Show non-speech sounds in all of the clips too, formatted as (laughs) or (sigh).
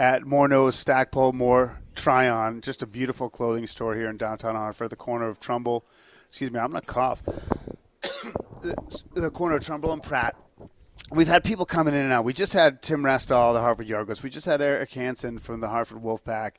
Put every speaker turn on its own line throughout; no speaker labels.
At Morneau's Stackpole Moore Tryon, just a beautiful clothing store here in downtown Hartford, the corner of Trumbull. Excuse me, I'm going to cough. (coughs) the corner of Trumbull and Pratt. We've had people coming in and out. We just had Tim Restall, the Hartford Yard Goats. We just had Eric Hansen from the Hartford Wolfpack.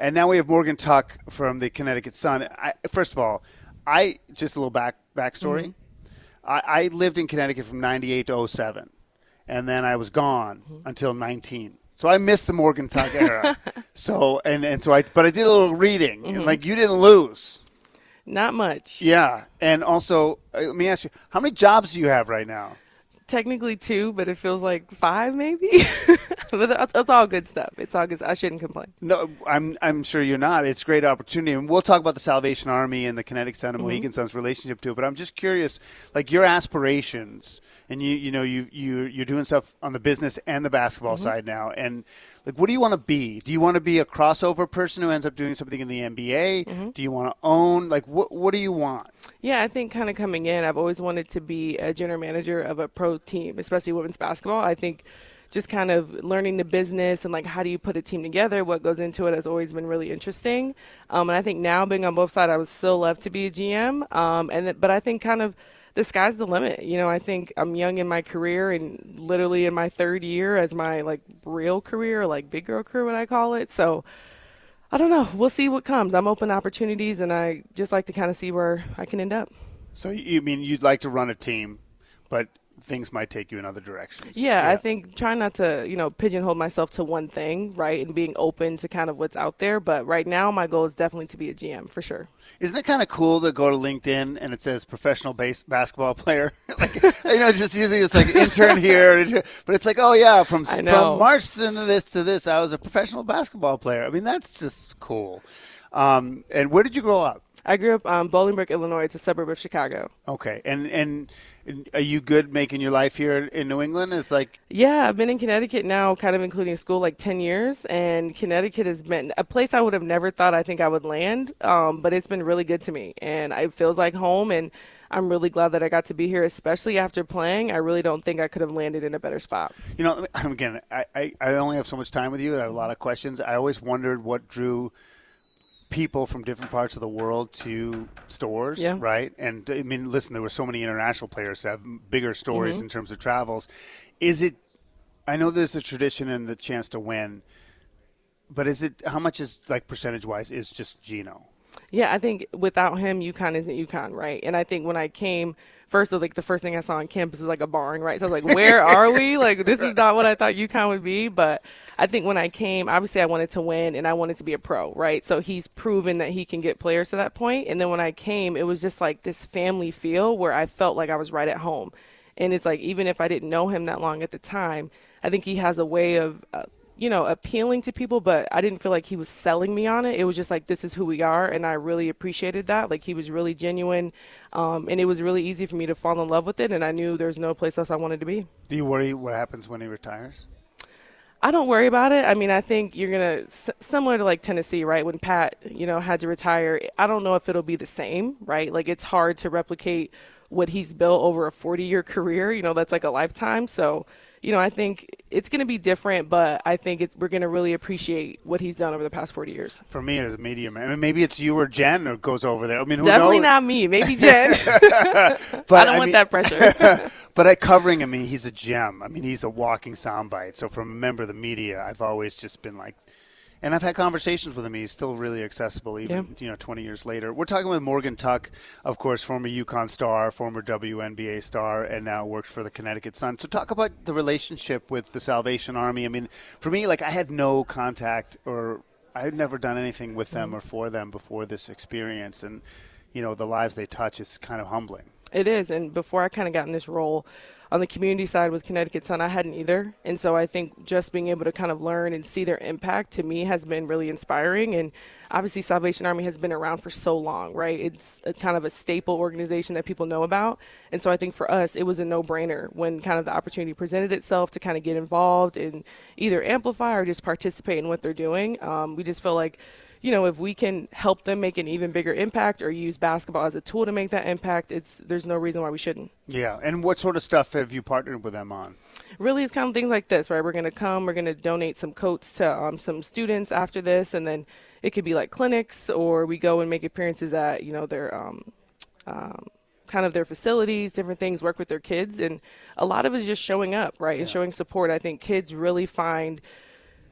And now we have Morgan Tuck from the Connecticut Sun. I, first of all, I just a little back backstory. Mm-hmm. I, I, lived in Connecticut from '98 to 07, and then I was gone mm-hmm. until 19. So I missed the Morgan Tuck era. (laughs) so and and so I, but I did a little reading, mm-hmm. and like you didn't lose.
Not much.
Yeah, and also uh, let me ask you, how many jobs do you have right now?
Technically two, but it feels like five maybe. (laughs) but it's, it's, all good stuff. It's all good. I shouldn't complain.
No, I'm I'm sure you're not. It's a great opportunity, and we'll talk about the Salvation Army and the Connecticut Sun and mm-hmm. Mohegan Sun's relationship to it. But I'm just curious, like your aspirations, and you you know you you you're doing stuff on the business and the basketball mm-hmm. side now, and like what do you want to be? Do you want to be a crossover person who ends up doing something in the NBA? Mm-hmm. Do you want to own? Like what what do you want?
Yeah, I think kind of coming in, I've always wanted to be a general manager of a pro team, especially women's basketball. I think just kind of learning the business and like how do you put a team together, what goes into it has always been really interesting. Um, and I think now being on both sides, I would still love to be a GM. Um, and th- but I think kind of the sky's the limit. You know, I think I'm young in my career and literally in my third year as my like real career, like big girl career, what I call it. So I don't know. We'll see what comes. I'm open to opportunities, and I just like to kind of see where I can end up.
So you mean you'd like to run a team, but things might take you in other directions.
Yeah, yeah, I think trying not to, you know, pigeonhole myself to one thing, right, and being open to kind of what's out there. But right now, my goal is definitely to be a GM for sure.
Isn't it kind of cool to go to LinkedIn and it says professional base basketball player? (laughs) like, you know, just usually it's like intern here, but it's like, oh yeah, from from March to this to this, I was a professional basketball player. I mean, that's just cool. Um, and where did you grow up?
I grew up um, Bolingbrook, Illinois. It's a suburb of Chicago.
Okay, and and are you good making your life here in New England? It's like
yeah, I've been in Connecticut now, kind of including school, like ten years, and Connecticut has been a place I would have never thought I think I would land. Um, but it's been really good to me, and it feels like home. And I'm really glad that I got to be here, especially after playing. I really don't think I could have landed in a better spot.
You know, (laughs) again, I, I, I only have so much time with you, and I have a lot of questions. I always wondered what drew people from different parts of the world to Storrs,
yeah.
right? And I mean, listen, there were so many international players that have bigger stories mm-hmm. in terms of travels. Is it? I know there's a tradition and the chance to win, but is it? How much is like percentage wise is just Geno?
Yeah, I think without him, UConn isn't UConn, right? And I think when I came first, of like the first thing I saw on campus was like a barn, right? So I was like, where (laughs) are we? Like this is not what I thought UConn would be. But I think when I came, obviously I wanted to win and I wanted to be a pro, right? So he's proven that he can get players to that point. And then when I came, it was just like this family feel where I felt like I was right at home. And it's like even if I didn't know him that long at the time, I think he has a way of. Uh, you know, appealing to people, but I didn't feel like he was selling me on it. It was just like, this is who we are. And I really appreciated that. Like, he was really genuine. Um, and it was really easy for me to fall in love with it. And I knew there's no place else I wanted to be.
Do you worry what happens when he retires?
I don't worry about it. I mean, I think you're going to, similar to like Tennessee, right? When Pat, you know, had to retire, I don't know if it'll be the same, right? Like, it's hard to replicate what he's built over a 40 year career. You know, that's like a lifetime. So, you know, I think it's going to be different, but I think it's, we're going to really appreciate what he's done over the past 40 years.
For me, as a media man, I mean, maybe it's you or Jen or goes over there. I mean, who
Definitely
knows?
not me. Maybe Jen. (laughs) (laughs)
But,
I don't want
mean-
that pressure. (laughs)
but at covering him, I mean, he's a gem. I mean, he's a walking soundbite. So from a member of the media, I've always just been like, and I've had conversations with him. He's still really accessible, even you know, 20 years later. We're talking with Morgan Tuck, of course, former UConn star, former WNBA star, and now works for the Connecticut Sun. So talk about the relationship with the Salvation Army. I mean, for me, like I had no contact or I had never done anything with them mm-hmm. or for them before this experience, and you know, the lives they touch is kind of humbling.
It is, and before I kind of got in this role on the community side with Connecticut Sun, I hadn't either, and so I think just being able to kind of learn and see their impact to me has been really inspiring. And obviously, Salvation Army has been around for so long, right? It's kind of a staple organization that people know about, and so I think for us, it was a no-brainer when kind of the opportunity presented itself to kind of get involved and either amplify or just participate in what they're doing. Um, we just feel like you know, if we can help them make an even bigger impact or use basketball as a tool to make that impact, it's there's no reason why we shouldn't.
Yeah, and what sort of stuff have you partnered with them on?
Really, it's kind of things like this, right? We're going to come, we're going to donate some coats to um, some students after this, and then it could be like clinics, or we go and make appearances at you know their um, um, kind of their facilities, different things, work with their kids, and a lot of it is just showing up, right, and showing support. I think kids really find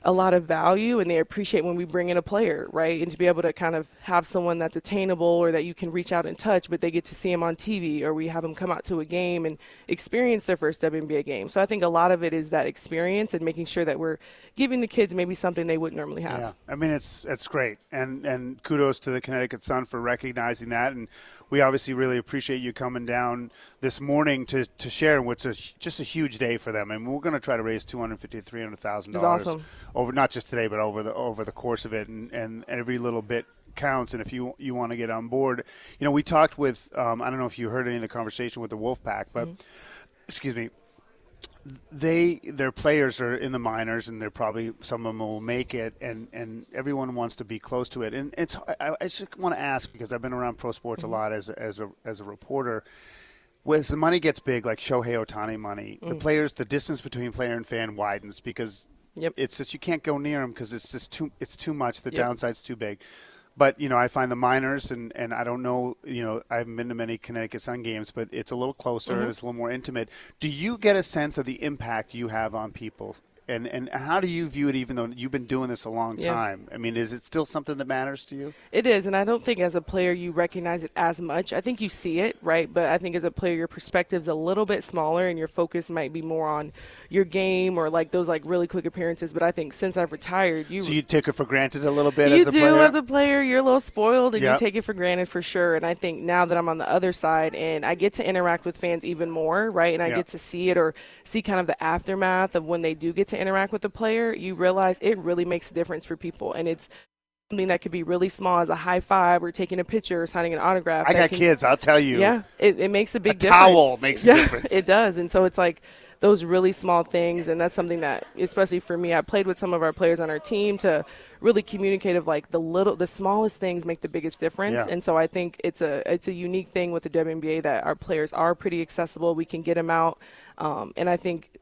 a lot of value and they appreciate when we bring in a player, right? And to be able to kind of have someone that's attainable or that you can reach out and touch, but they get to see him on TV or we have them come out to a game and experience their first WNBA game. So I think a lot of it is that experience and making sure that we're giving the kids maybe something they wouldn't normally have.
Yeah, I mean it's it's great, and and kudos to the Connecticut Sun for recognizing that, and we obviously really appreciate you coming down this morning to, to share what's a, just a huge day for them, I and we're going to try to raise 250 to
300,000
dollars
awesome.
Over not just today, but over the over the course of it, and, and every little bit counts. And if you you want to get on board, you know, we talked with um, I don't know if you heard any of the conversation with the Wolfpack, but mm-hmm. excuse me, they their players are in the minors and they're probably some of them will make it and and everyone wants to be close to it. And it's I, I just want to ask because I've been around pro sports a mm-hmm. lot as a, as a as a reporter as the money gets big like Shohei Ohtani money the mm. players the distance between player and fan widens because
Yep.
it's just you can't go near them because it's just too it's too much the
Yep.
downside's too big but you know, I find the minors, and, and I don't know, you know, I haven't been to many Connecticut Sun games, but it's a little closer,
Mm-hmm.
it's a little more intimate. Do you get a sense of the impact you have on people, and and how do you view it? Even though you've been doing this a long
Yeah.
time, I mean, is it still something that matters to you?
It is, and I don't think as a player you recognize it as much. I think you see it, right? But I think as a player your perspective's a little bit smaller and your focus might be more on your game or like those like really quick appearances. But I think since I've retired, you
So you take it for granted a little bit
you
as a
do
player.
as a player. You're a little spoiled and
Yep.
you take it for granted for sure. And I think now that I'm on the other side and I get to interact with fans even more, right? And I
Yep.
get to see it or see kind of the aftermath of when they do get to interact with the player. You realize it really makes a difference for people, and it's something that could be really small as a high five or taking a picture or signing an autograph.
I got
can-
kids, I'll tell you.
yeah, it, it makes a big
A
difference.
towel makes a difference.
It does, and so it's like those really small things, and that's something that, especially for me, I played with some of our players on our team to really communicate of like the little, the smallest things make the biggest difference,
Yeah.
and so I think it's a it's a unique thing with the WNBA that our players are pretty accessible. We can get them out, um, and I think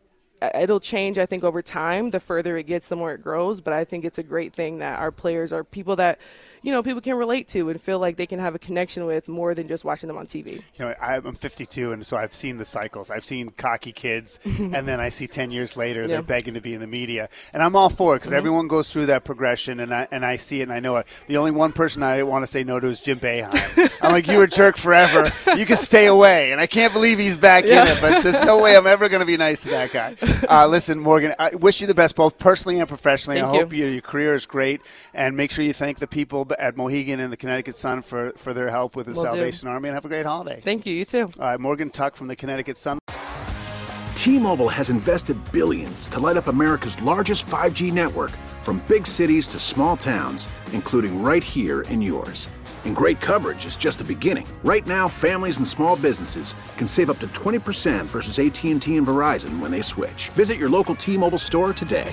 it'll change i think over time. The further it gets the more it grows. But i think it's a great thing that our players are people that you know people can relate to and feel like they can have a connection with more than just watching them on tv
You know, I- I'm 52, and so I've seen the cycles. I've seen cocky kids, (laughs) and then I see 10 years later they're begging to be in the media, and I'm all for it because everyone goes through that progression, and I and I see it, and I know it. The only one person I want to say no to is Jim Boeheim. I'm like, you were jerk forever. You can stay away, and I can't believe he's back in it. But there's no way I'm ever going to be nice to that guy. (laughs) Uh, listen, Morgan, I wish you the best, both personally and professionally.
Thank
I hope you, your career is great, and make sure you thank the people at Mohegan and the Connecticut Sun for for their help with the
Will do.
Salvation Army, and have a great holiday.
thank you you too
All right, Morgan Tuck from the Connecticut Sun.
T-Mobile has invested billions to light up America's largest 5G network from big cities to small towns, including right here in yours. And great coverage is just the beginning. Right now, families and small businesses can save up to 20% versus AT&T and Verizon when they switch. Visit your local T-Mobile store today.